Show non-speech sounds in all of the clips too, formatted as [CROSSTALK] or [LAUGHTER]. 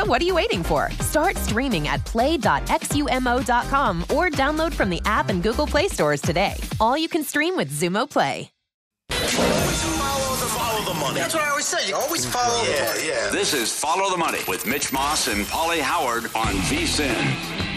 So what are you waiting for? Start streaming at play.xumo.com or download from the app and Google Play stores today. All you can stream with Xumo Play. Follow the money. That's what I always say. You always follow the Yeah, money. yeah. This is Follow the Money with Mitch Moss and Paulie Howard on VSIN.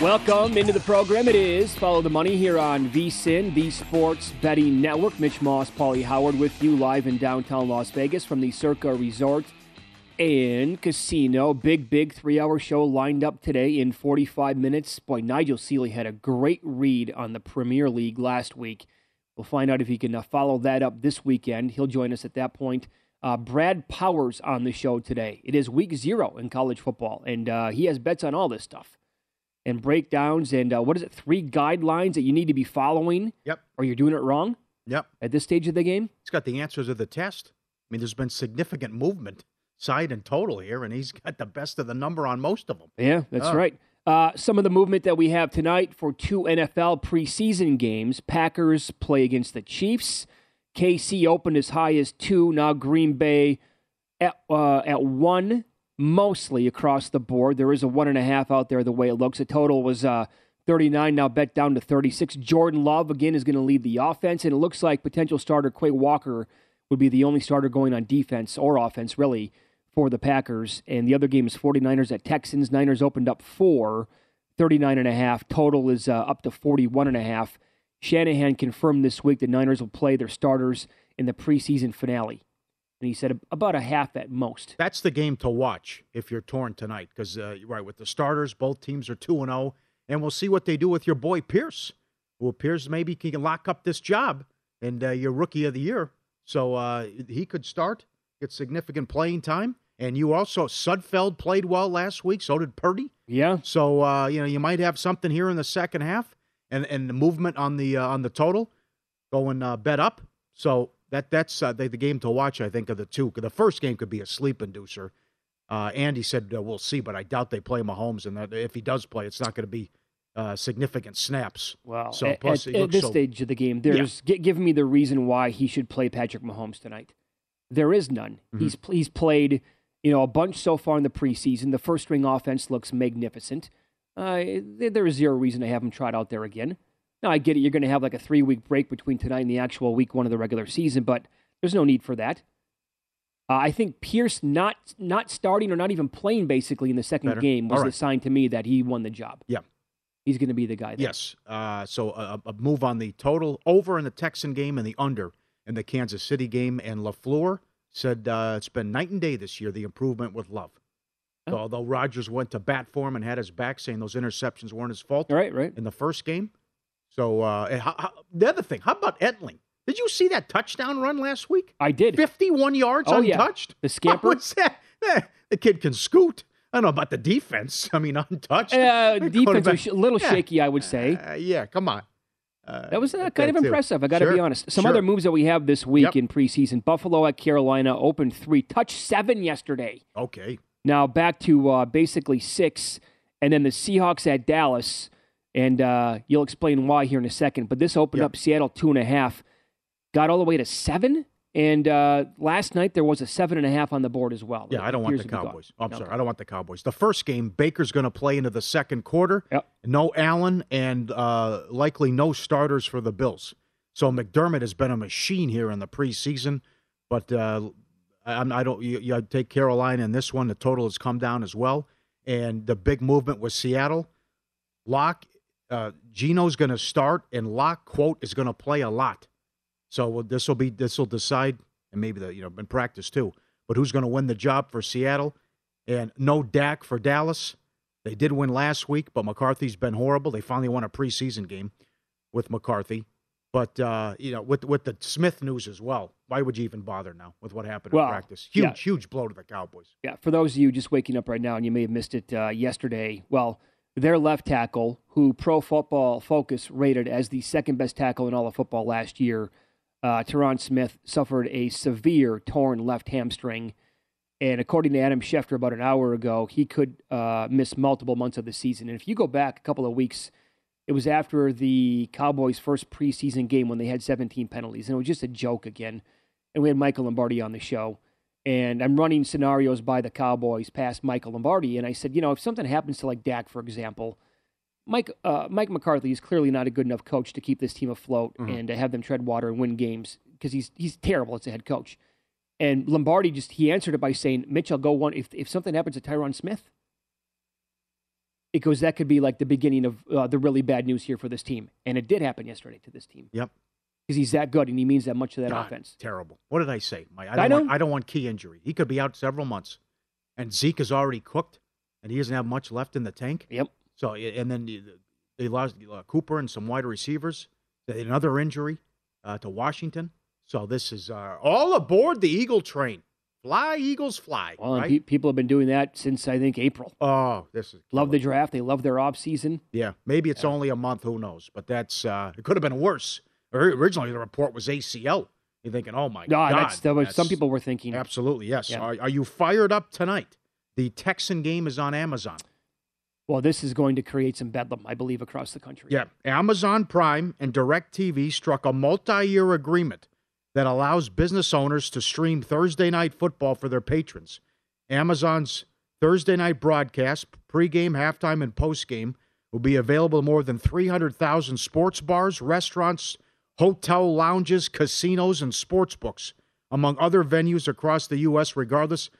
Welcome into the program. It is Follow the Money here on VSIN, the Sports Betting Network. Mitch Moss, Paulie Howard with you live in downtown Las Vegas from the Circa Resort and Casino. Big, big three hour show lined up today in 45 minutes. Boy, Nigel Seeley had a great read on the Premier League last week. We'll find out if he can uh, follow that up this weekend. He'll join us at that point. Uh, Brad Powers on the show today. It is week zero in college football, and uh, he has bets on all this stuff and breakdowns and uh, what is it? Three guidelines that you need to be following. Yep. Or you're doing it wrong Yep. at this stage of the game. He's got the answers of the test. I mean, there's been significant movement, side and total here, and he's got the best of the number on most of them. Yeah, that's Oh. right. Uh, some of the movement that we have tonight for two NFL preseason games. Packers play against the Chiefs. KC opened as high as two. Now Green Bay at uh, at one, mostly across the board. There is a one and a half out there the way it looks. The total was uh, 39, now bet down to 36. Jordan Love again is going to lead the offense, and it looks like potential starter Quay Walker would be the only starter going on defense or offense, really, for the Packers. And the other game is 49ers at Texans. Niners opened up four, 39 and a half. Total is uh, up to 41 and a half. Shanahan confirmed this week the Niners will play their starters in the preseason finale. And he said about a half at most. That's the game to watch if you're torn tonight, because uh, right with the starters, both teams are two and zero, and we'll see what they do with your boy Pierce, who appears maybe can lock up this job and uh, your rookie of the year. So uh, he could start, get significant playing time, and you also Sudfeld played well last week. So did Purdy. Yeah. So uh, you know you might have something here in the second half, and and the movement on the uh, on the total going uh, bet up. So that that's uh, the, the game to watch. I think of the two. The first game could be a sleep inducer. Uh, Andy said uh, we'll see, but I doubt they play Mahomes, and that if he does play, it's not going to be uh, significant snaps. Well, so at, plus at, at this so- stage of the game, there's gi- give me the reason why he should play Patrick Mahomes tonight. There is none. Mhm. He's he's played you know a bunch so far in the preseason. The first string offense looks magnificent. Uh, there there is zero reason to have him tried out there again. Now I get it. You're going to have like a three week break between tonight and the actual week one of the regular season, but there's no need for that. Uh, I think Pierce not not starting or not even playing basically in the second Better. game was All the sign to me that he won the job. Yeah. He's going to be the guy. There. Yes. Uh, so a, a move on the total over in the Texan game and the under in the Kansas City game, and LaFleur said uh, it's been night and day this year, the improvement with Love. So although Rodgers went to bat for him and had his back, saying those interceptions weren't his fault Right, right. in the first game. So uh, how, how, the other thing, how about Etling? Did you see that touchdown run last week? I did. 51 yards Oh, yeah. untouched. The scamper? What's that? Eh, the kid can scoot. I don't know about the defense. [LAUGHS] I mean, untouched. Uh, The defense was a little Yeah. shaky, I would say. Uh, yeah, come on. Uh, That was uh, that kind of too. impressive. I got to Sure, be honest. Some sure. other moves that we have this week Yep. in preseason: Buffalo at Carolina opened three, touch seven yesterday. Okay. Now back to uh, basically six, and then the Seahawks at Dallas, and uh, you'll explain why here in a second. But this opened Yep. up Seattle two and a half, got all the way to seven, and uh, last night there was a seven and a half on the board as well. Yeah, I don't want the to be gone. Cowboys. Oh, I'm Okay. sorry, I don't want the Cowboys. The first game, Baker's going to play into the second quarter. Yep. No Allen and uh, likely no starters for the Bills. So McDermott has been a machine here in the preseason, but uh, I'm, I don't. You, you take Carolina in this one. The total has come down as well, and the big movement was Seattle. Lock, uh, Geno's going to start, and Lock quote is going to play a lot. So this will be this will decide, and maybe the you know in practice too. But who's going to win the job for Seattle? And no Dak for Dallas. They did win last week, but McCarthy's been horrible. They finally won a preseason game with McCarthy. But uh, you know, with with the Smith news as well, why would you even bother now with what happened Well, in practice? Huge, yeah. huge blow to the Cowboys. Yeah, for those of you just waking up right now and you may have missed it uh, yesterday, well, their left tackle, who Pro Football Focus rated as the second best tackle in all of football last year, uh, Tyron Smith, suffered a severe torn left hamstring. And according to Adam Schefter about an hour ago, he could uh, miss multiple months of the season. And if you go back a couple of weeks, it was after the Cowboys' first preseason game when they had 17 penalties. And it was just a joke again. And we had Michael Lombardi on the show and I'm running scenarios by the Cowboys past Michael Lombardi, and I said, you know, if something happens to like Dak, for example, Mike uh, Mike McCarthy is clearly not a good enough coach to keep this team afloat and to have them tread water and win games because he's he's terrible as a head coach. And Lombardi just he answered it by saying, Mitch, I'll go one if if something happens to Tyron Smith. It goes that could be like the beginning of uh, the really bad news here for this team, and it did happen yesterday to this team Yep. Because he's that good and he means that much to that God, offense. Terrible. What did I say? Mike? I I don't, want, know. I don't want key injury. He could be out several months, and Zeke is already cooked, and he doesn't have much left in the tank. Yep. So and then the- they lost uh, Cooper and some wide receivers. Another injury uh, to Washington. So this is uh, all aboard the Eagle train. Fly Eagles fly. Well, and right? pe- people have been doing that since I think April. oh, this is Love the draft. They love their off season. Yeah, maybe it's only a month. Who knows? But that's uh, it. Could have been worse. Or Originally, the report was ACL. You're thinking, oh my No, god. that's, that was, some people were thinking. Absolutely, yes. Yeah. Are, are you fired up tonight? The Texan game is on Amazon. Well, this is going to create some bedlam, I believe, across the country. Yeah, Amazon Prime and DirecTV struck a multi-year agreement that allows business owners to stream Thursday night football for their patrons. Amazon's Thursday night broadcast, pregame, halftime, and postgame, will be available in more than 300,000 sports bars, restaurants, hotel lounges, casinos, and sports books, among other venues across the U.S., regardless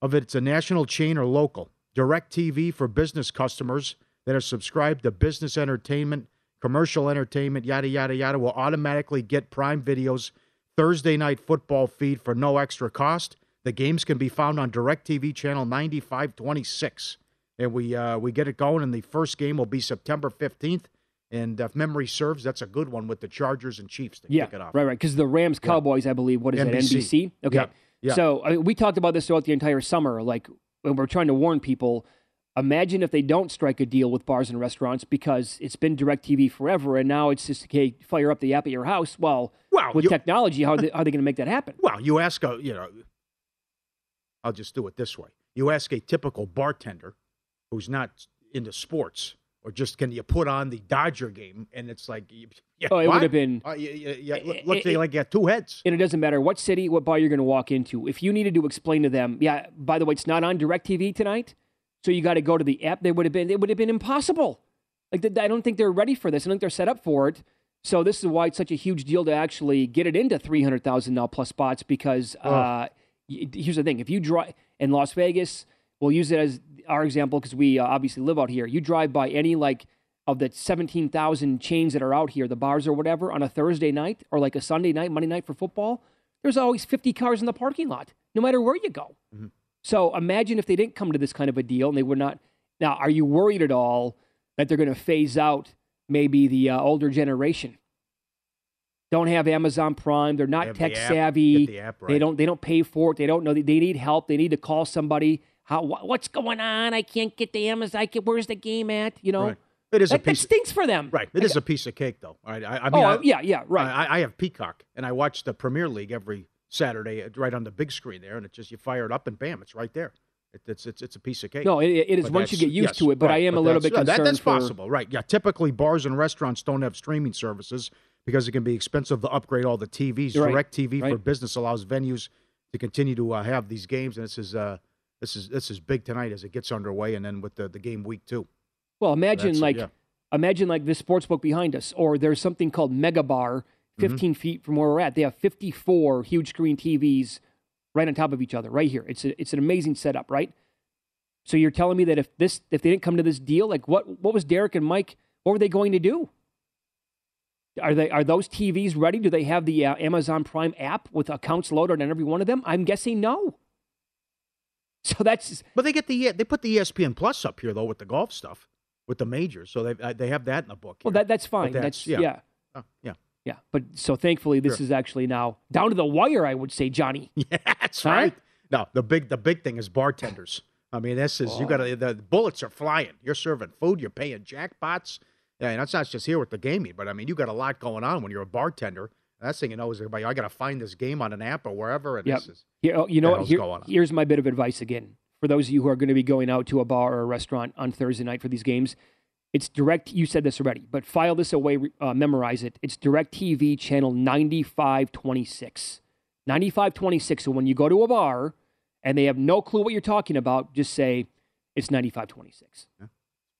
of if it's a national chain or local. DirecTV for business customers that are subscribed to business entertainment, commercial entertainment, yada, yada, yada, will automatically get Prime Video's Thursday night football feed for no extra cost. The games can be found on DirecTV channel 9526. And we, uh, we get it going, and the first game will be September 15th. And if memory serves, that's a good one with the Chargers and Chiefs to Yeah, kick it off. right, right. Because the Rams Cowboys, I believe, what is NBC. NBC? Okay. Yeah, yeah. So I mean, we talked about this throughout the entire summer. Like, when we're trying to warn people, imagine if they don't strike a deal with bars and restaurants because it's been DirecTV forever, and now it's just, okay, fire up the app at your house. Well, Well, with you- technology, how are they, [LAUGHS] how are they going to make that happen? Well, you ask a, you know, I'll just do it this way. You ask a typical bartender who's not into sports, or just can you put on the Dodger game, and it's like, yeah, Oh, it what? would have been- Uh, you, you, you, It- look, look, it- like you got two heads. And it doesn't matter what city, what bar you're going to walk into. If you needed to explain to them, yeah, by the way, it's not on DirecTV tonight, so you got to go to the app. They would have been, it would have been impossible. Like I don't think they're ready for this. I don't think they're set up for it. So this is why it's such a huge deal to actually get it into three hundred thousand now plus spots. Because uh, here's the thing: if you draw in Las Vegas, we'll use it as our example because we uh, obviously live out here. You drive by any like of the 17,000 chains that are out here, the bars or whatever, on a Thursday night or like a Sunday night, Monday night for football, there's always 50 cars in the parking lot, no matter where you go. Mm-hmm. So imagine if they didn't come to this kind of a deal and they would not. Now, are you worried at all that they're going to phase out maybe the uh, older generation? Don't have Amazon Prime. They're not the tech app. savvy. The app They don't. They don't pay for it. They don't know. They need help. They need to call somebody. How? wha- What's going on? I can't get the Amazon. I can, where's the game at? You know. Right. It is a piece. that stinks for them. Right. It is a piece of cake, though. All right. I, I mean, oh I, yeah, yeah, right. I, I have Peacock, and I watch the Premier League every Saturday, uh, right on the big screen there, and it just you fire it up, and bam, it's right there. It, it's it's it's a piece of cake. no, it, it is But once you get used yes, to it. But right, I am a little bit yeah, that- concerned that's for. possible, right? Yeah. Typically, bars and restaurants don't have streaming services because it can be expensive to upgrade all the TVs. Right, Direct TV for business allows venues to continue to uh, have these games, and this is uh, this is this is big tonight as it gets underway, and then with the, the game week too. Well, imagine That's like yeah. imagine like this sports book behind us, or there's something called Mega Bar, Mm-hmm. 15 feet from where we're at. They have 54 huge screen TVs right on top of each other, right here. It's a, it's an amazing setup, right? So you're telling me that if this if they didn't come to this deal, like what what was Derek and Mike? What were they going to do? Are they are those TVs ready? Do they have the uh, Amazon Prime app with accounts loaded on every one of them? I'm guessing no. [LAUGHS] So that's But they get the they put the ESPN Plus up here though with the golf stuff with the majors, so they uh, they have that in the book. well that that's fine. That's, yeah. yeah. Oh, yeah. But so thankfully this Sure. is actually now down to the wire, I would say, Johnny. [LAUGHS] Yeah, that's Huh? right. No, the big the big thing is bartenders. I mean, this is you got to oh. the bullets are flying. You're serving food. You're paying jackpots. Yeah, and that's not just here with the gaming, but I mean, you got a lot going on when you're a bartender. That's thing you know is everybody. I got to find this game on an app or wherever. And Yep. this is Here, oh, you know what? Here- here's my bit of advice again for those of you who are going to be going out to a bar or a restaurant on Thursday night for these games. It's direct. You said this already, but file this away, uh, memorize it. It's Direct TV channel 9526. 9526. So when you go to a bar and they have no clue what you're talking about, just say it's 9526.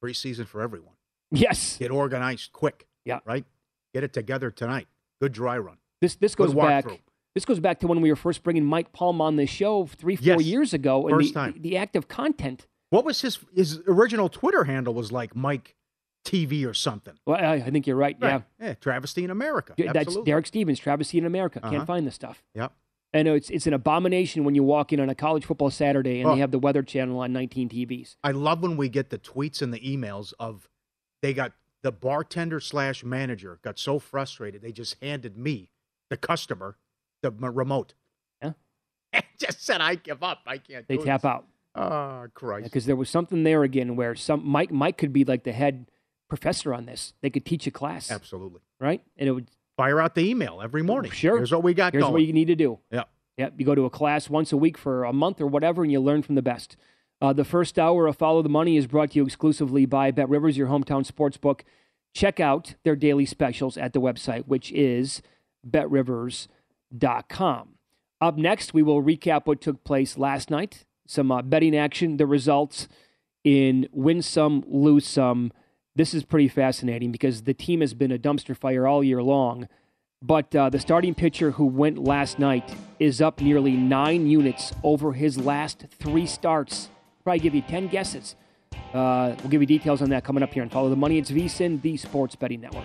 preseason for everyone. Yes. Get organized quick. Yeah. Right. Get it together tonight. Good dry run. This this goes back. This goes back to when we were first bringing Mike Palm on the show three, four Yes. years ago. and First the, time. The, active content. What was his his original Twitter handle? Was like Mike TV or something. Well, I, I think you're right. Right. Yeah. Travesty in America. Yeah, that's Absolutely. Derek Stevens, Travesty in America. Uh-huh. Can't find this stuff. Yep. I know it's it's an abomination when you walk in on a college football Saturday and Oh. they have the Weather Channel on 19 TVs. I love when we get the tweets and the emails of they got the bartender slash manager got so frustrated they just handed me the customer the m- remote. Yeah. [LAUGHS] And just said I give up. I can't. They tap this." out Oh Christ! because there was something there again where some Mike Mike could be like the head professor on this. They could teach a class, Absolutely. right? And it would Fire out the email every morning. Sure. Here's what we got here's going. what you need to do. yeah. Yep, you go to a class once a week for a month or whatever, and you learn from the best. Uh, the first hour of Follow the Money is brought to you exclusively by Bet Rivers, your hometown sports book. Check out their daily specials at the website, which is betrivers.com. Up next, we will recap what took place last night, some uh, betting action, the results in win some, lose some. This is pretty fascinating because the team has been a dumpster fire all year long. But uh, the starting pitcher who went last night is up nearly nine units over his last three starts. Probably give you 10 guesses. Uh, we'll give you details on that coming up here and follow the money. It's VSIN, the sports betting network.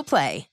Play.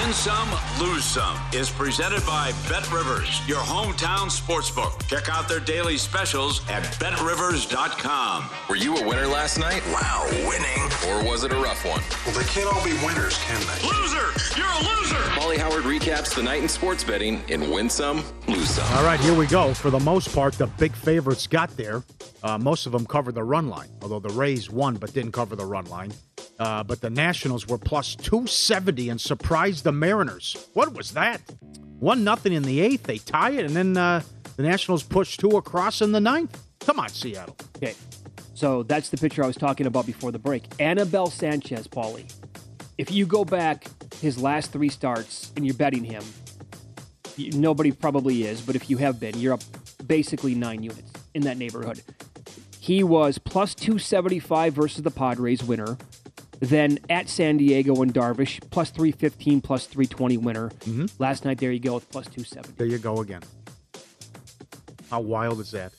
Win some, lose some is presented by Bet Rivers, your hometown sportsbook. Check out their daily specials at betrivers.com. Were you a winner last night? Wow, winning. Or was it a rough one? Well, they can't all be winners, can they? Loser! You're a loser! Paulie Howard recaps the night in sports betting in Win Some, Lose Some. All right, here we go. For the most part, the big favorites got there. Uh, most of them covered the run line, although the Rays won but didn't cover the run line. Uh, but the Nationals were plus 270 and surprised the Mariners. What was that? One nothing in the eighth. They tie it, and then uh, the Nationals push two across in the ninth. Come on, Seattle. Okay. So that's the picture I was talking about before the break. Anibal Sanchez, Paulie. If you go back his last three starts and you're betting him, you, nobody probably is, but if you have been, you're up basically nine units in that neighborhood. He was plus 275 versus the Padres winner. Then at San Diego and Darvish, plus 315, plus 320 winner. Mm-hmm. Last night, there you go with plus 270. There you go again. How wild is that?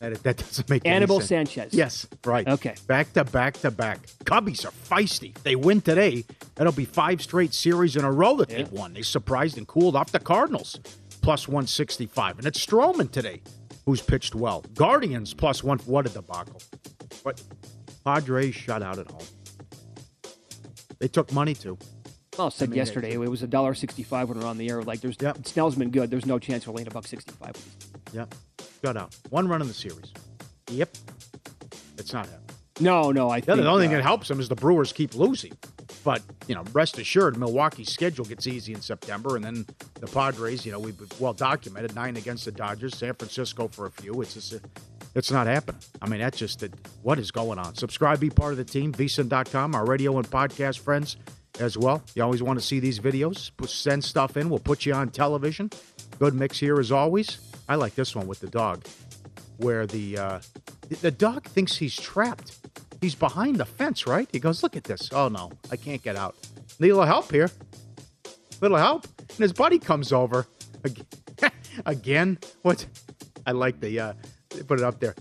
That, that doesn't make any Anibal. Sanchez. Yes, right. Okay. Back to back to back. Cubbies are feisty. They win today. That'll be five straight series in a row that they've won. They surprised and cooled off the Cardinals, plus 165. And it's Stroman today, who's pitched well. Guardians, plus one. What a debacle. But Padres shut out at home. They took money too. Well, said I mean, yesterday they- it was a dollar sixty-five when we're on the air. Like, there's Yep. Snell's been good. There's no chance we're laying a buck sixty-five. Yep. Shut out. One run in the series. Yep. It's not happening. No, no, I The, think the only uh, thing that helps them is the Brewers keep losing. But, you know, rest assured, Milwaukee's schedule gets easy in September. And then the Padres, you know, we've well documented nine against the Dodgers, San Francisco for a few. It's just, it's not happening. I mean, that's just what is going on. Subscribe, be part of the team, vsin.com, our radio and podcast friends as well. You always want to see these videos. Send stuff in. We'll put you on television. Good mix here as always. I like this one with the dog, where the uh, the dog thinks he's trapped. He's behind the fence, right? He goes, "Look at this. Oh no, I can't get out. Need a little help here. Little help." And his buddy comes over Ag- [LAUGHS] again. What? I like the uh, put it up there.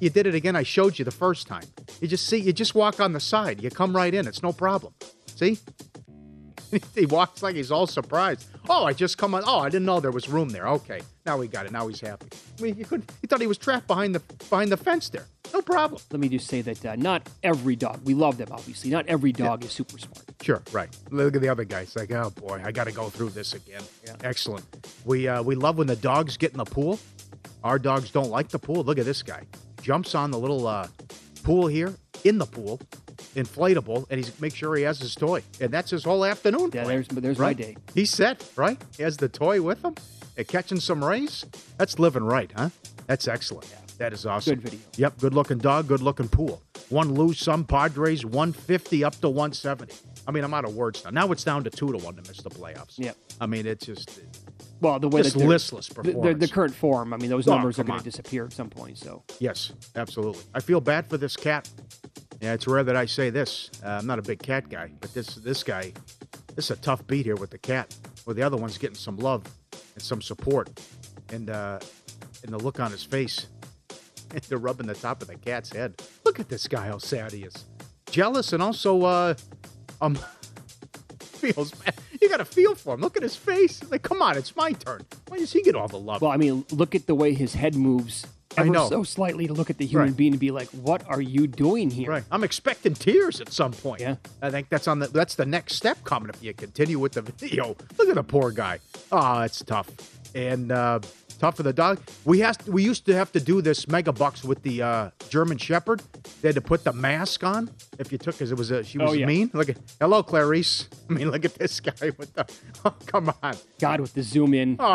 You did it again. I showed you the first time. You just see. You just walk on the side. You come right in. It's no problem. See? [LAUGHS] he walks like he's all surprised. Oh, I just come on. Oh, I didn't know there was room there. Okay, now he got it. Now he's happy. I mean, he could. He thought he was trapped behind the behind the fence there. No problem. Let me just say that uh, not every dog. We love them, obviously. Not every dog is super smart. Sure, right. Look at the other guy. It's like, oh boy, I got to go through this again. Excellent. We uh, we love when the dogs get in the pool. Our dogs don't like the pool. Look at this guy. Jumps on the little uh, pool here in the pool, inflatable, and he makes sure he has his toy, and that's his whole afternoon. Yeah, plan, there's there's my right? day. He's set, right? He has the toy with him. And catching some rays. That's living right, huh? That's excellent. That is awesome. Good video. Yep, good looking dog, good looking pool. One lose, some Padres, 150 up to 170. I mean, I'm out of words now. Now it's down to two to one to miss the playoffs. Yep. I mean, it's just Well, the way Just listless the- the, the, current form. I mean, those Oh, numbers are going to disappear at some point. So yes, absolutely. I feel bad for this cat. Yeah, it's rare that I say this. Uh, I'm not a big cat guy, but this this guy, this is a tough beat here with the cat. Where the other one's getting some love and some support, and uh, and the look on his face. [LAUGHS] They're rubbing the top of the cat's head. Look at this guy, how sad he is. Jealous and also, uh, um, [LAUGHS] feels bad. You got to feel for him. Look at his face. Like, come on, it's my turn. Why does he get all the love? Well, I mean, look at the way his head moves I ever know. so slightly to look at the human Right. being and be like, "What are you doing here?" Right. I'm expecting tears at some point. Yeah. I think that's on the that's the next step coming if you continue with the [LAUGHS] video. Look at the poor guy. Oh, it's tough. And uh tough for the dog. We has we used to have to do this mega bucks with the uh German Shepherd. They had to put the mask on if you took because it was a she was Oh, yeah. mean. Look at hello Clarice. [LAUGHS] I mean look at this guy [LAUGHS] with the oh, come on. God, with the zoom in. [LAUGHS]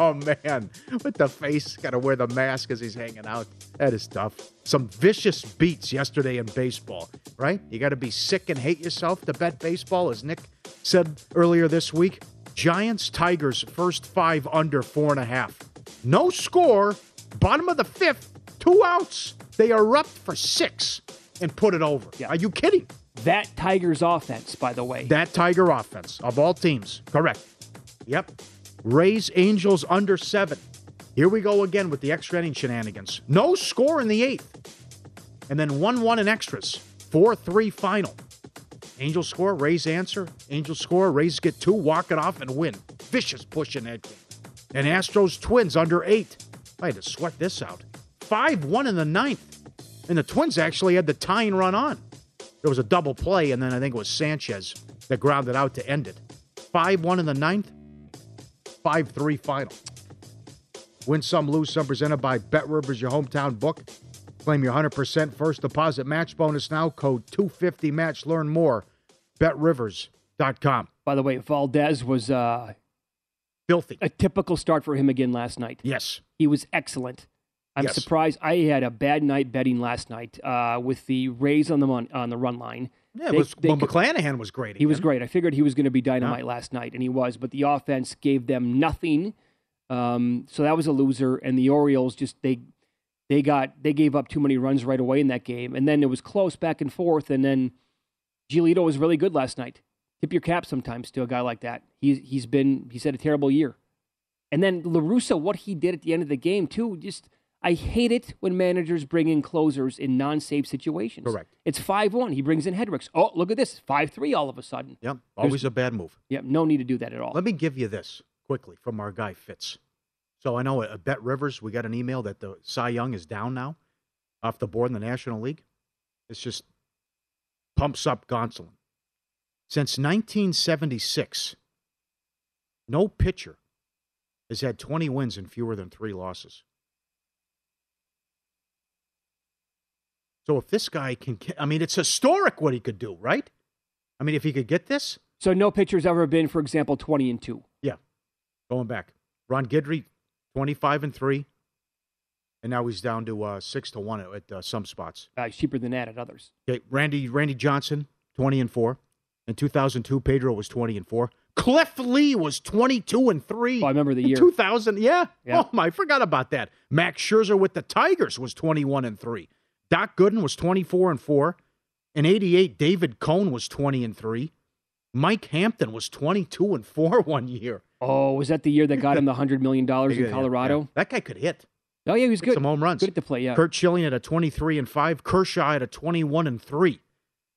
Oh man, with the face, got to wear the mask as he's hanging out. That is tough. Some vicious beats yesterday in baseball, right? You got to be sick and hate yourself to bet baseball, as Nick said earlier this week. Giants Tigers first five under four and a half. No score. Bottom of the fifth, two outs. They erupt for six and put it over. Yeah. Are you kidding? That Tigers offense, by the way. That Tiger offense of all teams. Correct. Yep. Rays Angels under seven. Here we go again with the extra inning shenanigans. No score in the eighth. And then 1 1 in extras. 4 3 final. Angels score, Rays answer. Angels score, Rays get two, walk it off, and win. Vicious push in that game. And Astros Twins under eight. I had to sweat this out. 5 1 in the ninth. And the Twins actually had the tying run on. There was a double play, and then I think it was Sanchez that grounded out to end it. 5 1 in the ninth, 5 3 final. Win some, lose some, presented by Bet Rivers, your hometown book. Claim your 100% first deposit match bonus now. Code 250 match. Learn more. BetRivers.com. by the way, Valdez was uh, Filthy. a typical start for him again last night. Yes. He was excellent. I'm Yes. surprised. I had a bad night betting last night uh, with the Rays on the mon- on the run line. Yeah, it They- was, they well, McClanahan was great. He was great. I figured he was going to be dynamite last night, and he was. But the offense gave them nothing, um, so that was a loser. And the Orioles just they they got they gave up too many runs right away in that game, and then it was close back and forth. And then Giolito was really good last night. Tip your cap sometimes to a guy like that. He's he's been he's had a terrible year. And then La Russa, what he did at the end of the game too, just I hate it when managers bring in closers in non-safe situations. Correct. It's five one. He brings in Hendriks. Oh, look at this, five three all of a sudden. Yep. Always a bad move. Yep, no need to do that at all. Let me give you this quickly from our guy Fitz. So I know at Bet Rivers, we got an email that the Cy Young is down now off the board in the National League. It's just pumps up Gonsolin. Since 1976, no pitcher has had 20 wins and fewer than three losses. So if this guy can, get- I mean, it's historic what he could do, right? I mean, if he could get this, So no pitcher's ever been, for example, twenty and two. yeah, going back. Ron Guidry, 25 and 3. And now he's down to uh, 6 to 1 at uh, some spots. Uh, he's cheaper than that at others. Okay, Randy Randy Johnson, 20 and 4. In 2002, Pedro was 20 and 4. Cliff Lee was 22 and 3. Oh, I remember the year. 2000, yeah. Yeah. Oh, my, I forgot about that. Max Scherzer with the Tigers was 21 and 3. Doc Gooden was 24 and 4. In 88, David Cone was 20 and 3. Mike Hampton was 22 and 4 [LAUGHS] one year. Oh, was that the year that got him the [LAUGHS] hundred million dollars in Colorado? yeah. That guy could hit. Oh yeah, he was Hit good. Some home runs. Good to play. Yeah. Curt Schilling at a 23 and 5, Kershaw at a 21 and 3.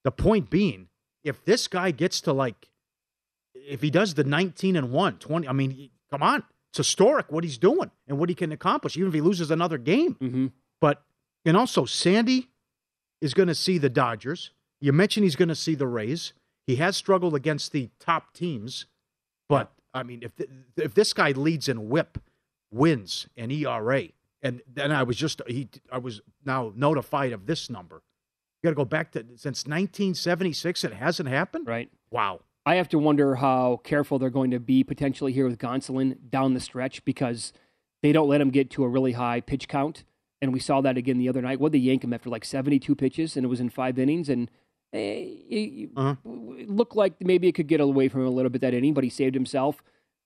The point being, if this guy gets to like if he does the 19 and 1, 20, I mean, he- come on. It's historic what he's doing and what he can accomplish even if he loses another game. Mm-hmm. But and also Sandy is going to see the Dodgers. You mentioned he's going to see the Rays. He has struggled against the top teams, but I mean, if th- if this guy leads in WHIP, wins, and ERA, and then I was just he I was now notified of this number. You got to go back to since 1976. It hasn't happened. Right. Wow. I have to wonder how careful they're going to be potentially here with Gonsolin down the stretch because they don't let him get to a really high pitch count. And we saw that again the other night. What they yank him after like 72 pitches, and it was in five innings. And eh, it Uh-huh. looked like maybe it could get away from him a little bit that inning, but he saved himself.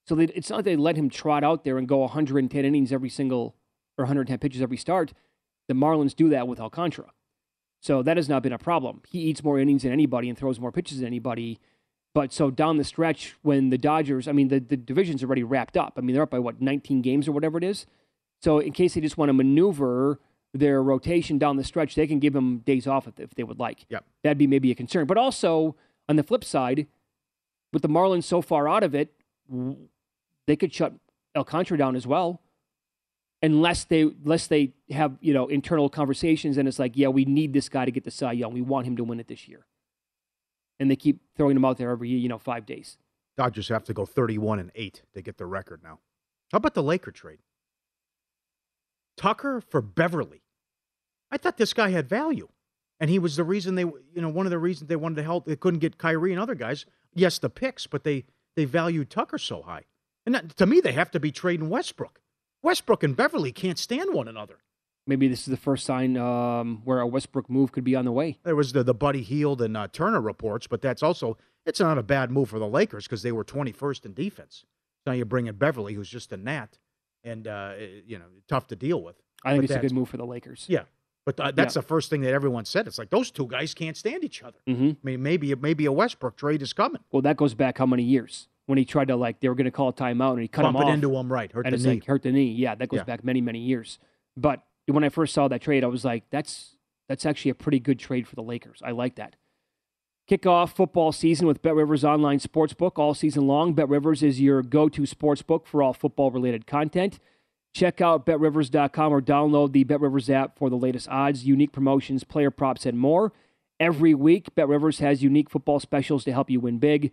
So they, it's not that they let him trot out there and go 110 innings every single or 110 pitches every start. The Marlins do that with Alcantara. So that has not been a problem. He eats more innings than anybody and throws more pitches than anybody. But so down the stretch, when the Dodgers, I mean, the, the division's already wrapped up. I mean, they're up by what, 19 games or whatever it is? So in case they just want to maneuver, their rotation down the stretch, they can give them days off if, if they would like. Yep. That'd be maybe a concern. But also, on the flip side, with the Marlins so far out of it, they could shut El Alcantara down as well. Unless they unless they have, you know, internal conversations and it's like, yeah, we need this guy to get the Cy Young. We want him to win it this year. And they keep throwing them out there every, you know, five days. Dodgers have to go 31 and 8 to get the record now. How about the Laker trade? Tucker for Beverley. I thought this guy had value. And he was the reason they, you know, one of the reasons they wanted to help. They couldn't get Kyrie and other guys. Yes, the picks, but they they valued Tucker so high. And that, to me, they have to be trading Westbrook. Westbrook and Beverley can't stand one another. Maybe this is the first sign um, where a Westbrook move could be on the way. There was the the Buddy Hield and uh, Turner reports, but that's also it's not a bad move for the Lakers because they were 21st in defense. Now you bring in Beverley, who's just a gnat, and uh, you know tough to deal with. I think But it's a good move for the Lakers. Yeah, but uh, that's Yeah. the first thing that everyone said. It's like those two guys can't stand each other. Mm-hmm. I mean, maybe maybe a Westbrook trade is coming. Well, that goes back how many years? When he tried to like they were going to call a timeout and he cut Bump him it off into him, right? Hurt and the knee. like hurt the knee. Yeah, that goes Yeah. back many many years. But when I first saw that trade, I was like, that's that's actually a pretty good trade for the Lakers. I like that. Kick off football season with Bet Rivers Online Sportsbook all season long. Bet Rivers is your go to sportsbook for all football related content. Check out betrivers.com or download the Bet Rivers app for the latest odds, unique promotions, player props, and more. Every week, Bet Rivers has unique football specials to help you win big.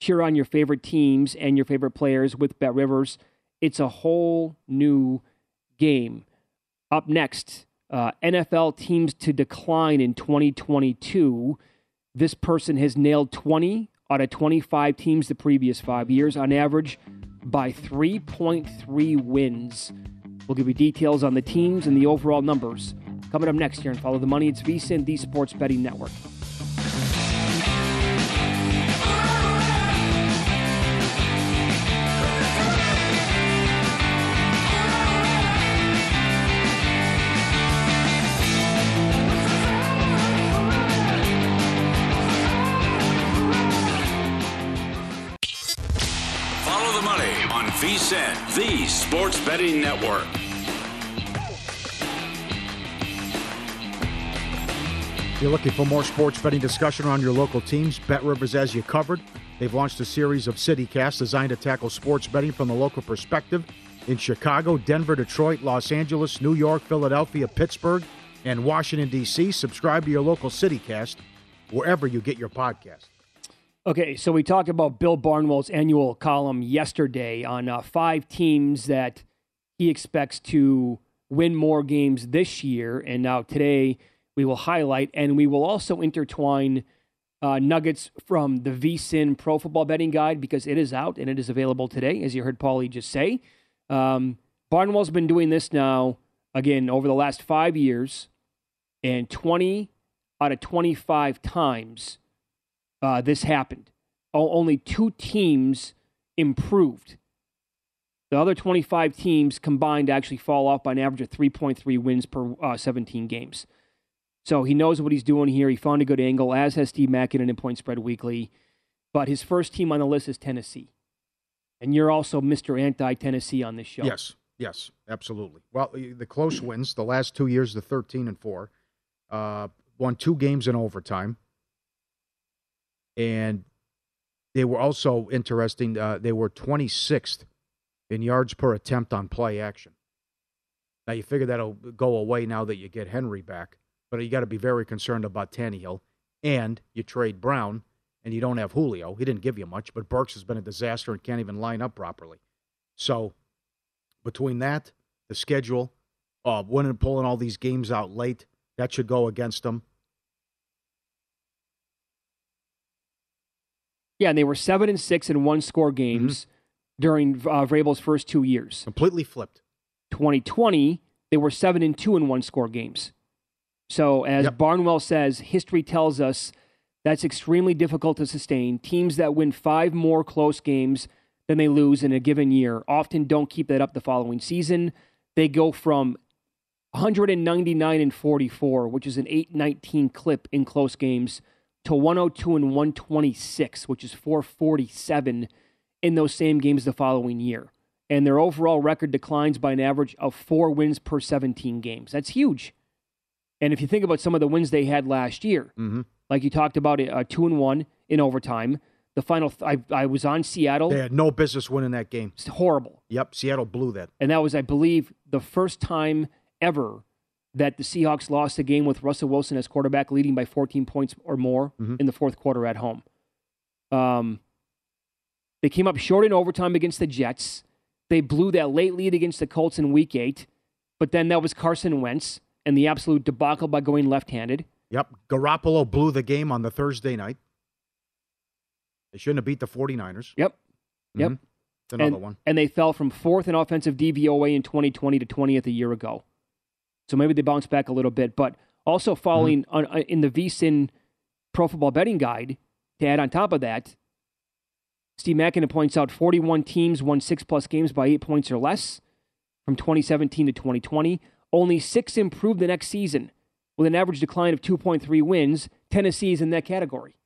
Cheer on your favorite teams and your favorite players with Bet Rivers. It's a whole new game. Up next, uh, NFL teams to decline in 2022. This person has nailed 20 out of 25 teams the previous five years on average by 3.3 wins. We'll give you details on the teams and the overall numbers. Coming up next here and follow the money. It's VSIN, the Sports Betting Network. the Sports Betting Network. If you're looking for more sports betting discussion around your local teams, Bet Rivers has you covered. They've launched a series of CityCasts designed to tackle sports betting from the local perspective in Chicago, Denver, Detroit, Los Angeles, New York, Philadelphia, Pittsburgh, and Washington, D.C. Subscribe to your local CityCast wherever you get your podcast. Okay, so we talked about Bill Barnwell's annual column yesterday on uh, five teams that he expects to win more games this year. And now today we will highlight and we will also intertwine uh, nuggets from the VSIN Pro Football Betting Guide because it is out and it is available today, as you heard Paulie just say. Um, Barnwell's been doing this now, again, over the last five years, and 20 out of 25 times uh, this happened. O- only two teams improved. The other 25 teams combined actually fall off by an average of 3.3 wins per uh, 17 games. So he knows what he's doing here. He found a good angle, as has Steve Mackin in Point Spread Weekly. But his first team on the list is Tennessee. And you're also Mr. Anti Tennessee on this show. Yes, yes, absolutely. Well, the close wins, the last two years, the 13 and 4, uh, won two games in overtime. And they were also interesting. Uh, they were 26th in yards per attempt on play action. Now, you figure that'll go away now that you get Henry back, but you got to be very concerned about Tannehill. And you trade Brown, and you don't have Julio. He didn't give you much, but Burks has been a disaster and can't even line up properly. So, between that, the schedule, uh, winning and pulling all these games out late, that should go against them. Yeah, and they were 7 and 6 in one score games during uh, Vrabel's first two years. Completely flipped. 2020, they were 7 and 2 in one score games. So, as Yep. Barnwell says, history tells us that's extremely difficult to sustain. Teams that win five more close games than they lose in a given year often don't keep that up the following season. They go from 199 and 44, which is an 819 clip in close games, to 102 and 126, which is 447 in those same games the following year. And their overall record declines by an average of four wins per 17 games. That's huge. And if you think about some of the wins they had last year, Mm-hmm. like you talked about uh, two and one in overtime. The final, th- I, I was on Seattle. They had no business winning that game. It's horrible. Yep, Seattle blew that. And that was, I believe, the first time ever that the Seahawks lost a game with Russell Wilson as quarterback, leading by 14 points or more Mhm. in the fourth quarter at home. Um, they came up short in overtime against the Jets. They blew that late lead against the Colts in Week Eight, but then that was Carson Wentz and the absolute debacle by going left-handed. Yep, Garoppolo blew the game on the Thursday night. They shouldn't have beat the 49ers. Yep. Yep. Mhm. It's another and, one. And they fell from fourth in offensive DVOA in 2020 to 20th a year ago. So maybe they bounce back a little bit. But also following Mm-hmm. on, uh, in the VSIN Pro Football Betting Guide, to add on top of that, Steve Makinen points out 41 teams won six plus games by eight points or less from 2017 to 2020. Only six improved the next season with an average decline of 2.3 wins. Tennessee is in that category.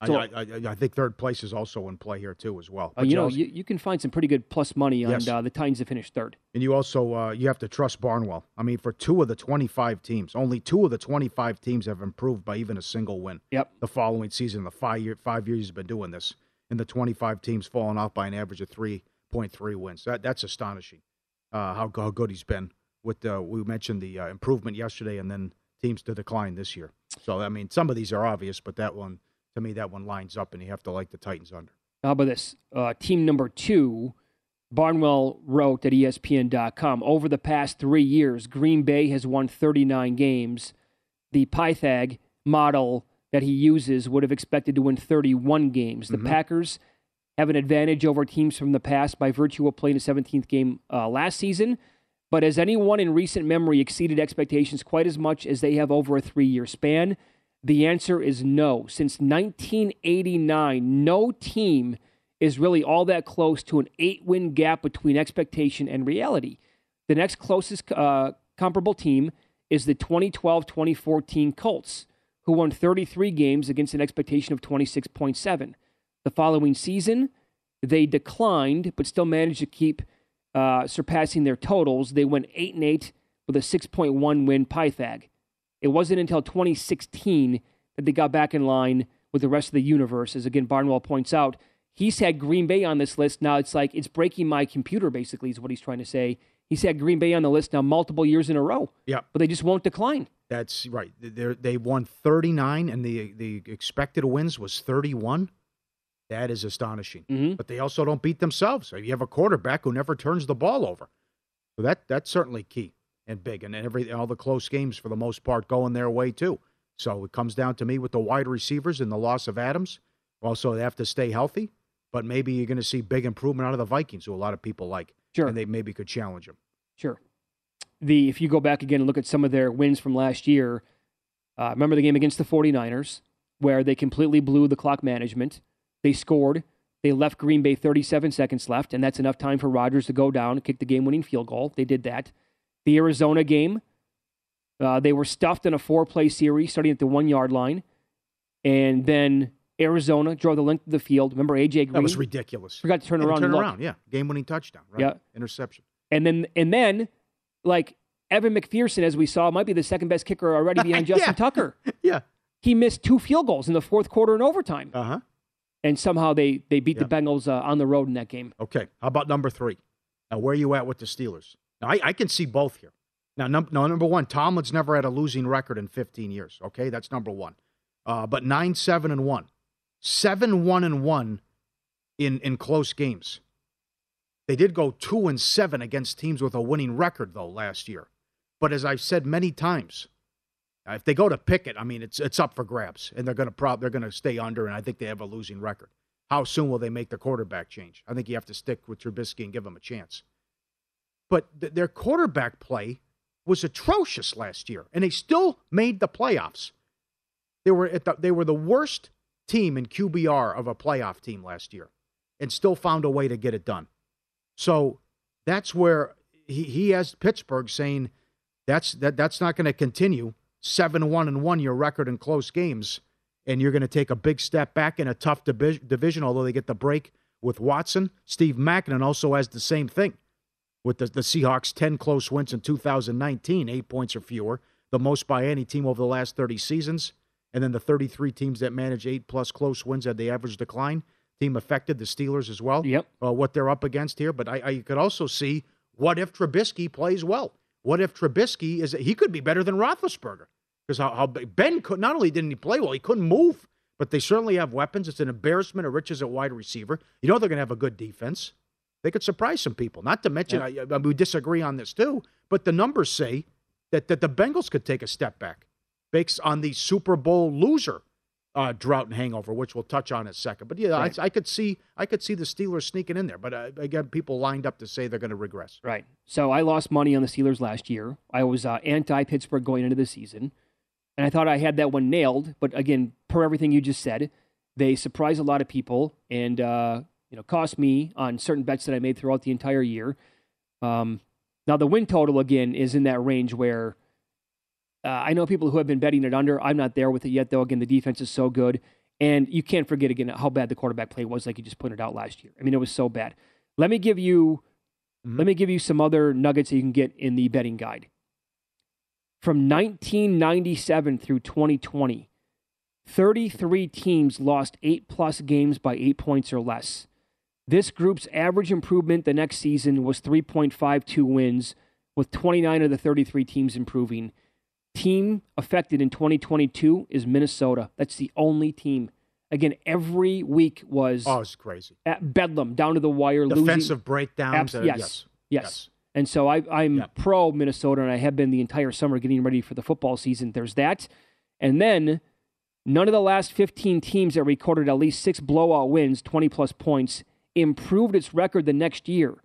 I, So- I, I, I think third place is also in play here too, as well. Uh, But you know, you, you can find some pretty good plus money on Yes. uh, the Titans to finish third. and you also uh, you have to trust Barnwell. I mean, for two of the twenty-five teams, only two of the twenty-five teams have improved by even a single win. Yep. The following season, the five year five years he's been doing this, and the twenty-five teams falling off by an average of three point three wins. That that's astonishing. Uh, how how good he's been. With uh, we mentioned the uh, improvement yesterday, and then teams to decline this year. So I mean, some of these are obvious, but that one to me that one lines up, and you have to like the Titans under. How about this? Uh, team number two, Barnwell wrote at ESPN.com over the past three years, Green Bay has won 39 games. The Pythag model that he uses would have expected to win 31 games. The Mhm. Packers have an advantage over teams from the past by virtue of playing a 17th game uh, last season. But has anyone in recent memory exceeded expectations quite as much as they have over a three year span? The answer is no. Since 1989, no team is really all that close to an eight win gap between expectation and reality. The next closest uh, comparable team is the 2012 2014 Colts, who won 33 games against an expectation of 26.7. The following season, they declined, but still managed to keep uh, surpassing their totals. They went 8 and 8 with a 6.1 win Pythag. It wasn't until 2016 that they got back in line with the rest of the universe. As again, Barnwell points out, he's had Green Bay on this list. Now it's like it's breaking my computer, basically, is what he's trying to say. He's had Green Bay on the list now multiple years in a row. Yeah. But they just won't decline. That's right. They they won 39, and the the expected wins was 31. That is astonishing. Mm-hmm. But they also don't beat themselves. So you have a quarterback who never turns the ball over. So that that's certainly key and big. And every all the close games for the most part going their way too. So it comes down to me with the wide receivers and the loss of Adams. Also, they have to stay healthy. But maybe you're going to see big improvement out of the Vikings, who a lot of people like. Sure. And they maybe could challenge them. Sure. The if you go back again and look at some of their wins from last year, uh, remember the game against the 49ers where they completely blew the clock management. They scored. They left Green Bay 37 seconds left, and that's enough time for Rodgers to go down and kick the game-winning field goal. They did that. The Arizona game, uh, they were stuffed in a four-play series starting at the one-yard line, and then Arizona drove the length of the field. Remember AJ Green? That was ridiculous. Forgot to turn Yeah, around Turn around, yeah. Game winning touchdown, right? Yeah. Interception. And then and then like Evan McPherson, as we saw, might be the second best kicker already behind [LAUGHS] Justin Yeah. Tucker. [LAUGHS] Yeah. He missed two field goals in the fourth quarter and overtime. Uh huh. And somehow they they beat Yep. the Bengals uh, on the road in that game. Okay. How about number three? Now, where are you at with the Steelers? I, I can see both here. Now, num- no, number one, Tomlin's never had a losing record in 15 years. Okay, that's number one. Uh, but nine, seven, and one, seven, one, and one in in close games. They did go two and seven against teams with a winning record though last year. But as I've said many times, uh, if they go to Pickett, I mean it's it's up for grabs, and they're going to prob they're going to stay under, and I think they have a losing record. How soon will they make the quarterback change? I think you have to stick with Trubisky and give him a chance. But th- their quarterback play was atrocious last year, and they still made the playoffs. They were at the, they were the worst team in QBR of a playoff team last year, and still found a way to get it done. So that's where he, he has Pittsburgh saying that's that that's not going to continue. Seven one and one your record in close games, and you're going to take a big step back in a tough divi- division. Although they get the break with Watson, Steve Makinen also has the same thing. With the, the Seahawks 10 close wins in 2019, eight points or fewer, the most by any team over the last 30 seasons. And then the 33 teams that manage eight plus close wins had the average decline. Team affected the Steelers as well. Yep. Uh, what they're up against here. But I, I could also see what if Trubisky plays well? What if Trubisky is he could be better than Roethlisberger? Because how, how Ben could not only didn't he play well, he couldn't move. But they certainly have weapons. It's an embarrassment of riches at wide receiver. You know they're going to have a good defense. They could surprise some people. Not to mention, I, I, we disagree on this too, but the numbers say that, that the Bengals could take a step back based on the Super Bowl loser uh, drought and hangover, which we'll touch on in a second. But yeah, Right. I, I could see I could see the Steelers sneaking in there. But uh, again, people lined up to say they're going to regress. Right. So I lost money on the Steelers last year. I was uh, anti Pittsburgh going into the season, and I thought I had that one nailed. But again, per everything you just said, they surprised a lot of people and uh, you know cost me on certain bets that I made throughout the entire year. Um, now the win total again is in that range where uh, I know people who have been betting it under. I'm not there with it yet, though. Again, the defense is so good, and you can't forget again how bad the quarterback play was, like you just pointed out last year. I mean, it was so bad. Let me give you, let me give you some other nuggets that you can get in the betting guide. From 1997 through 2020, 33 teams lost eight plus games by eight points or less. This group's average improvement the next season was 3.52 wins, with 29 of the 33 teams improving. Team affected in 2022 is Minnesota. That's the only team. Again, every week was Oh, it's crazy. at bedlam, down to the wire, losing. Defensive breakdowns. Abs- uh, yes, yes. yes, And so I, I'm pro Minnesota, and I have been the entire summer getting ready for the football season. There's that. And then none of the last 15 teams that recorded at least six blowout wins, 20 plus points, improved its record the next year.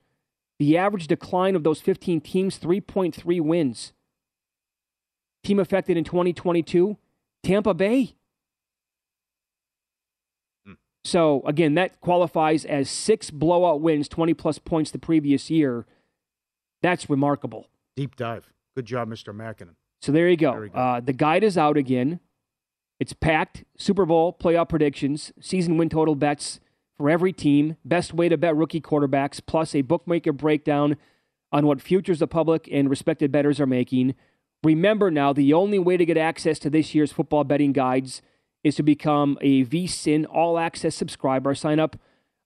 The average decline of those 15 teams, 3.3 wins. Team affected in 2022, Tampa Bay. So again, that qualifies as six blowout wins, 20 plus points the previous year. That's remarkable. Deep dive. Good job, Mr. Makinen. So there you go. Uh, the guide is out again. It's packed. Super Bowl playoff predictions, season win total bets for every team, best way to bet rookie quarterbacks, plus a bookmaker breakdown on what futures the public and respected bettors are making. Remember now, the only way to get access to this year's football betting guides is to become a VSIN all access subscriber. Sign up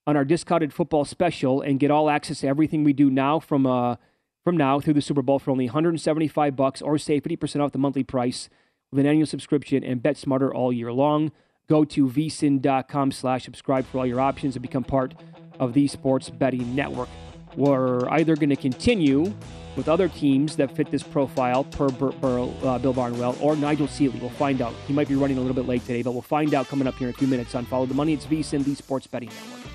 on our discounted football special and get all access to everything we do now from uh, from now through the Super Bowl for only 175 bucks or save 50% off the monthly price with an annual subscription and bet smarter all year long. Go to vsin.com slash subscribe for all your options and become part of the sports betting network. We're either going to continue with other teams that fit this profile per Bur- Bur- uh, Bill Barnwell or Nigel Seeley. We'll find out. He might be running a little bit late today, but we'll find out coming up here in a few minutes on Follow the Money. It's VSIN, the sports betting network.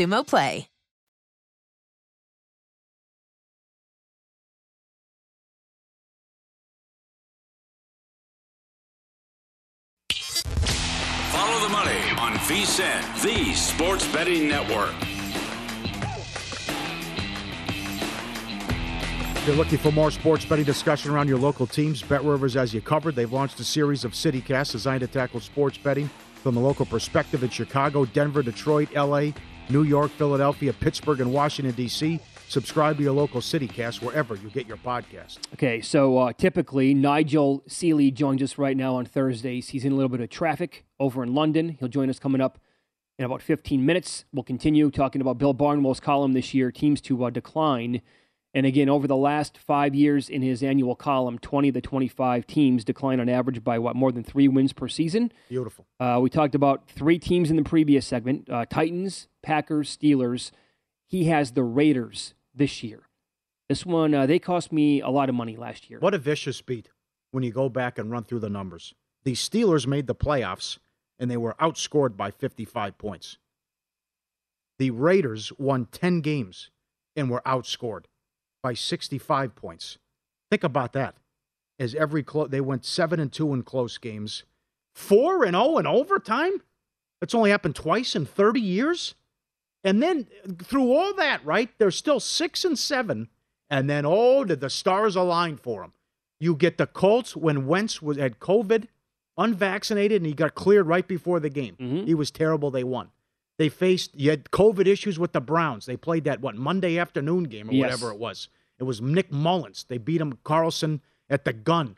Play. Follow the money on VSIN, the sports betting network. If you're looking for more sports betting discussion around your local teams, Bet Rivers as you covered. They've launched a series of CityCasts designed to tackle sports betting from the local perspective in Chicago, Denver, Detroit, LA, New York, Philadelphia, Pittsburgh, and Washington, D.C. Subscribe to your local CityCast wherever you get your podcast. Okay, so uh, typically Nigel Seeley joins us right now on Thursdays. He's in a little bit of traffic over in London. He'll join us coming up in about 15 minutes. We'll continue talking about Bill Barnwell's column this year, teams to uh, decline. And again, over the last five years in his annual column, 20 of the 25 teams decline on average by what, more than three wins per season? Beautiful. Uh, we talked about three teams in the previous segment uh, Titans, Packers, Steelers. He has the Raiders this year. This one, uh, they cost me a lot of money last year. What a vicious beat when you go back and run through the numbers. The Steelers made the playoffs and they were outscored by 55 points. The Raiders won 10 games and were outscored by 65 points. Think about that. As every clo- they went 7 and 2 in close games, 4 and 0 in overtime? That's only happened twice in 30 years. And then through all that, right? They're still 6 and 7 and then oh, did the stars align for them. You get the Colts when Wentz was had COVID, unvaccinated and he got cleared right before the game. Mm-hmm. He was terrible, they won. They faced you had COVID issues with the Browns. They played that what Monday afternoon game or Yes. whatever it was. It was Nick Mullens. They beat him Carlson at the gun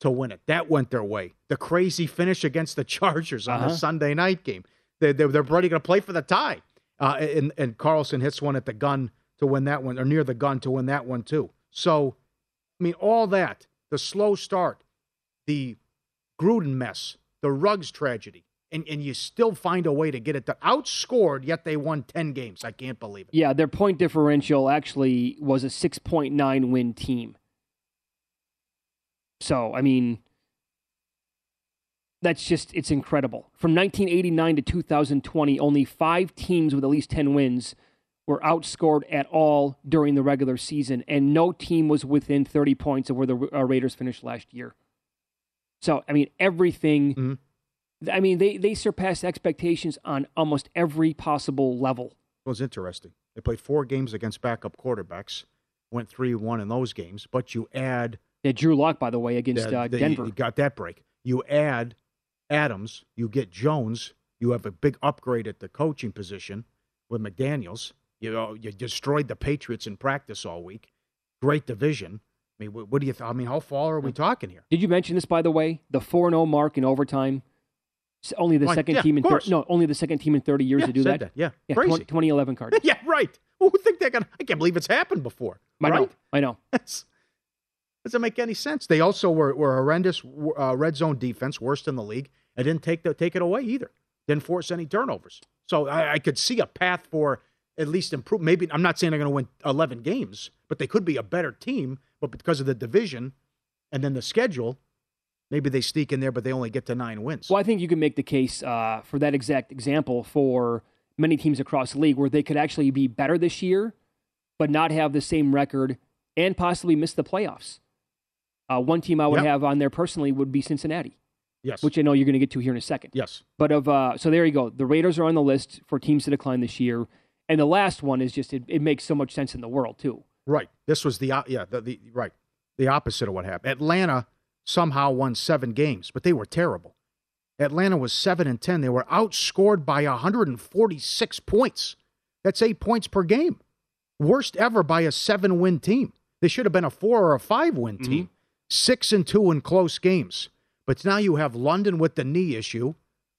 to win it. That went their way. The crazy finish against the [LAUGHS] Chargers on Uh-huh. the Sunday night game. They, they, they're already going to play for the tie. Uh, and, and Carlson hits one at the gun to win that one, or near the gun to win that one, too. So, I mean, all that, the slow start, the Gruden mess, the Ruggs tragedy, and, and you still find a way to get it done. Outscored, yet they won 10 games. I can't believe it. Yeah, their point differential actually was a 6.9 win team. So, I mean, that's just, it's incredible. From 1989 to 2020, only five teams with at least 10 wins were outscored at all during the regular season, and no team was within 30 points of where the uh, Raiders finished last year. So, I mean, everything. I mean, they, they surpassed expectations on almost every possible level. It was interesting. They played four games against backup quarterbacks, went 3 1 in those games, but you add. Yeah, Drew Lock, by the way, against the- uh, Denver. You got that break. You add Adams, you get Jones, you have a big upgrade at the coaching position with McDaniels. You know, you destroyed the Patriots in practice all week. Great division. I mean, what, do you? Th- I mean, how far are we talking here? Did you mention this, by the way? The 4 0 mark in overtime? Only the second yeah, team in thir- no, only the second team in 30 years Yeah, to do that. that, yeah. yeah Crazy. 2011 card. [LAUGHS] yeah, right. Who think they're gonna? I can't believe it's happened before. I know. right? I know. [LAUGHS] That's, doesn't make any sense. They also were, were horrendous uh, red zone defense, worst in the league, and didn't take the, take it away either. Didn't force any turnovers. So I, I could see a path for at least improve. Maybe I'm not saying they're going to win 11 games, but they could be a better team. But because of the division and then the schedule, maybe they sneak in there, but they only get to nine wins. Well, I think you can make the case uh, for that exact example for many teams across the league where they could actually be better this year, but not have the same record and possibly miss the playoffs. Uh, one team I would Yep. have on there personally would be Cincinnati, Yes. which I know you're going to get to here in a second. yes. But of uh, so there you go. The Raiders are on the list for teams to decline this year, and the last one is just it, it makes so much sense in the world too. Right. This was the yeah the, the right the opposite of what happened. Atlanta somehow won seven games, but they were terrible. Atlanta was seven and ten. They were outscored by 146 points. That's eight points per game. Worst ever by a seven-win team. They should have been a four or a five-win team. Six and two in close games. But now you have London with the knee issue.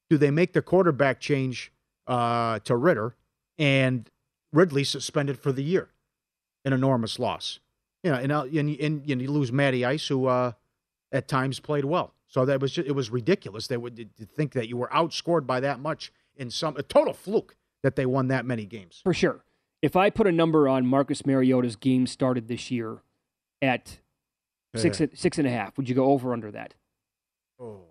Do they make the quarterback change uh, to Ridder? And Ridley suspended for the year, an enormous loss. You know, and uh, and, and, and you lose Matty Ice, who uh, at times played well. So that was just, it was ridiculous. They would think that you were outscored by that much in some a total fluke that they won that many games. For sure. If I put a number on Marcus Mariota's game started this year at six Yeah. six and a half, would you go over under that? Oh.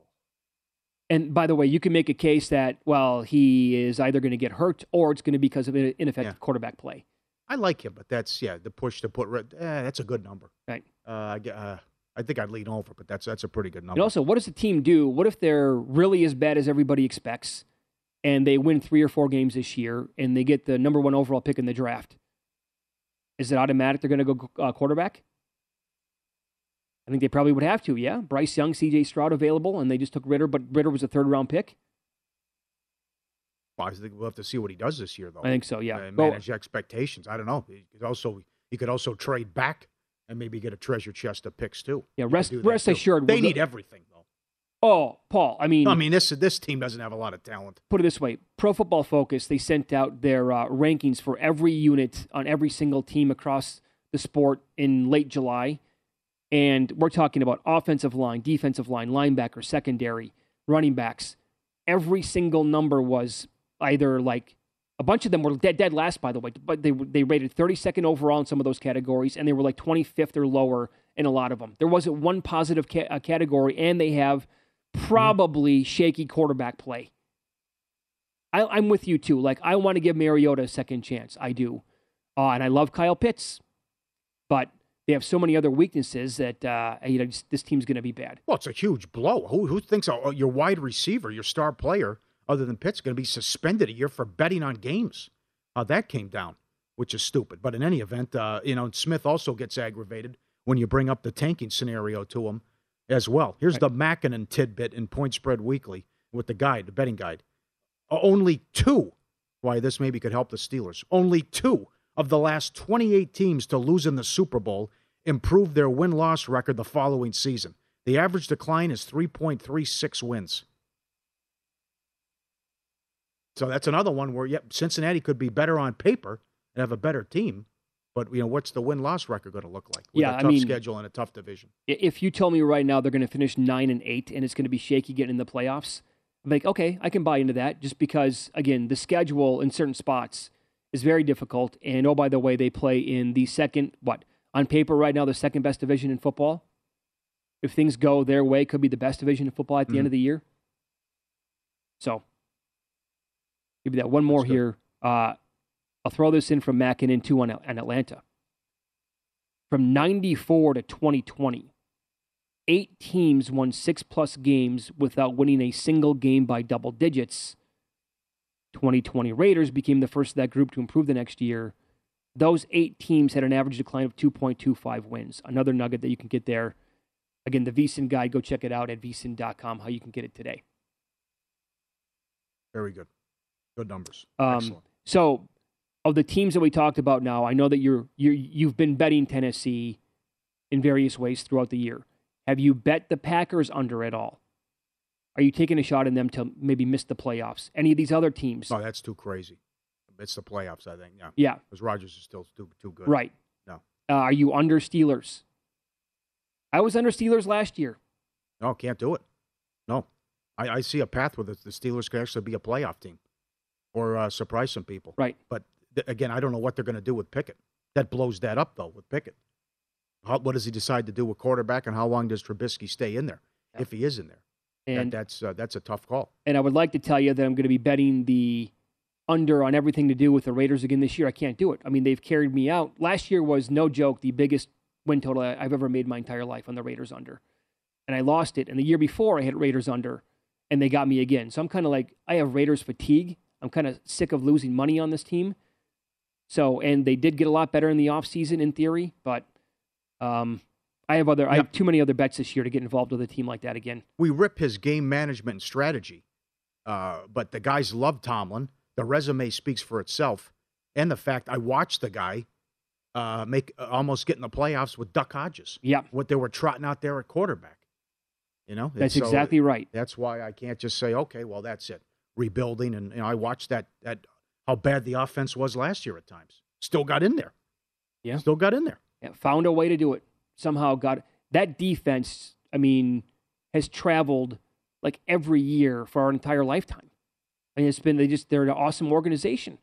And by the way, you can make a case that well, he is either going to get hurt or it's going to be because of in- ineffective Yeah. quarterback play. I like him, but that's yeah, the push to put eh, that's a good number. Right. Uh, I uh, I think I'd lean over, but that's that's a pretty good number. And also, what does the team do? What if they're really as bad as everybody expects, and they win three or four games this year, and they get the number one overall pick in the draft? Is it automatic they're going to go uh, quarterback? I think they probably would have to. Yeah, Bryce Young, C.J. Stroud available, and they just took Ridder, but Ridder was a third round pick. Well, I think we'll have to see what he does this year, though. I think so, yeah. And Well- manage expectations. I don't know. He could also he could also trade back and maybe get a treasure chest of picks too. Yeah, rest rest too. assured, they need everything though. Oh, Paul. I mean, I mean, this this team doesn't have a lot of talent. put it this way Pro Football Focus, they sent out their uh, rankings for every unit on every single team across the sport in late July. And we're talking about offensive line, defensive line, linebacker, secondary, running backs. Every single number was either like a bunch of them were dead, dead last, by the way, but they, they rated 32nd overall in some of those categories, and they were like 25th or lower in a lot of them. There wasn't one positive ca- uh, category, and they have probably shaky quarterback play. I, I'm with you too. Like I want to give Mariota a second chance. I do, uh, and I love Kyle Pitts, but they have so many other weaknesses that uh, you know this team's going to be bad. Well, it's a huge blow. Who who thinks uh, your wide receiver, your star player, other than Pitts, going to be suspended a year for betting on games? Uh, that came down, which is stupid. But in any event, uh, you know, Smith also gets aggravated when you bring up the tanking scenario to him as well. Here's the Makinen tidbit in Point Spread Weekly with the guide, the betting guide. Only two, why this maybe could help the Steelers. Only two of the last 28 teams to lose in the Super Bowl improved their win loss record the following season. The average decline is 3.36 wins. So that's another one where, yep, Cincinnati could be better on paper and have a better team. But, you know, what's the win loss record going to look like? With Yeah, a I tough mean- schedule and a tough division. If you tell me right now they're going to finish nine and eight and it's going to be shaky getting in the playoffs, I'm like, okay, I can buy into that. Just because, again, the schedule in certain spots is very difficult. And oh, by the way, they play in the second what on paper right now the second best division in football. If things go their way, could be the best division in football at the end Mhm. of the year. So, give me that one more That's here. Uh, I'll throw this in from Makinen too on, on Atlanta. From 94 to 2020, eight teams won six plus games without winning a single game by double digits. 2020 Raiders became the first of that group to improve the next year. Those eight teams had an average decline of 2.25 wins. Another nugget that you can get there. Again, the VSIN guide, go check it out at vsin.com, how you can get it today. Very good. Good numbers. Um, Excellent. So, of the teams that we talked about now, I know that you're, you're you've been betting Tennessee in various ways throughout the year. Have you bet the Packers under at all? Are you taking a shot in them to maybe miss the playoffs? Any of these other teams? No, that's too crazy. It's the playoffs, I think. Yeah. Yeah. Because Rodgers is still too, too good. Right. No. Uh, are you under Steelers? I was under Steelers last year. No, can't do it. No. I, I see a path where the, the Steelers could actually be a playoff team or uh, surprise some people. Right. But th- again, I don't know what they're going to do with Pickett. That blows that up, though, with Pickett. How, what does he decide to do with quarterback, and how long does Trubisky stay in there if he is in there? And that, that's uh, that's a tough call. and I would like to tell you that I'm going to be betting the under on everything to do with the Raiders again this year. I can't do it. I mean, they've carried me out. Last year was no joke the biggest win total I've ever made my entire life on the Raiders under, and I lost it. And the year before, I hit Raiders under, and they got me again. So I'm kind of like I have Raiders fatigue. I'm kind of sick of losing money on this team. So and they did get a lot better in the offseason in theory, but um, I have other I have too many other bets this year to get involved with a team like that again. We rip his game management and strategy, uh, but the guys love Tomlin. The resume speaks for itself, and the fact I watched the guy uh, make uh, almost get in the playoffs with Duck Hodges. Yeah, what they were trotting out there at quarterback. You know, That's so exactly right. That's why I can't just say, okay, well, that's it, rebuilding. And you know, I watched that that how bad the offense was last year at times. Still got in there. Yeah. Still got in there. Yeah, found a way to do it. Somehow got that defense. I mean, has traveled like every year for our entire lifetime. I mean, it's been they just they're an awesome organization.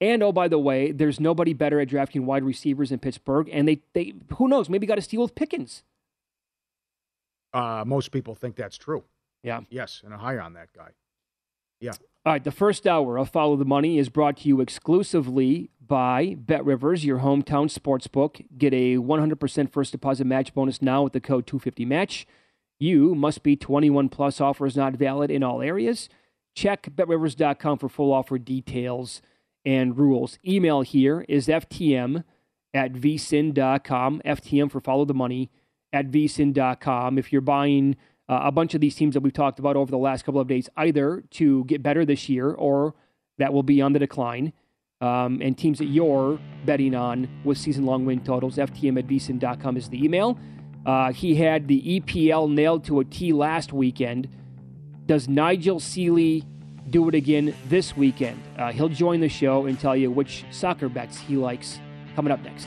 And oh, by the way, there's nobody better at drafting wide receivers in Pittsburgh. And they they who knows maybe got a steal with Pickens. Uh, most people think that's true. Yeah. Yes, and a high on that guy. Yeah. All right, the first hour of Follow the Money is brought to you exclusively by Bet Rivers, your hometown sportsbook. Get a 100% first deposit match bonus now with the code 250match. You must be 21 plus. Offer is not valid in all areas. Check betrivers.com for full offer details and rules. Email here is ftm at vsin.com. FTM for Follow the Money at vsin.com. If you're buying uh, a bunch of these teams that we've talked about over the last couple of days, either to get better this year or that will be on the decline, um, and teams that you're betting on with season long win totals, FTM at vsin.com is the email. Uh, he had the EPL nailed to a T last weekend. Does Nigel Seeley do it again this weekend? Uh, he'll join the show and tell you which soccer bets he likes coming up next.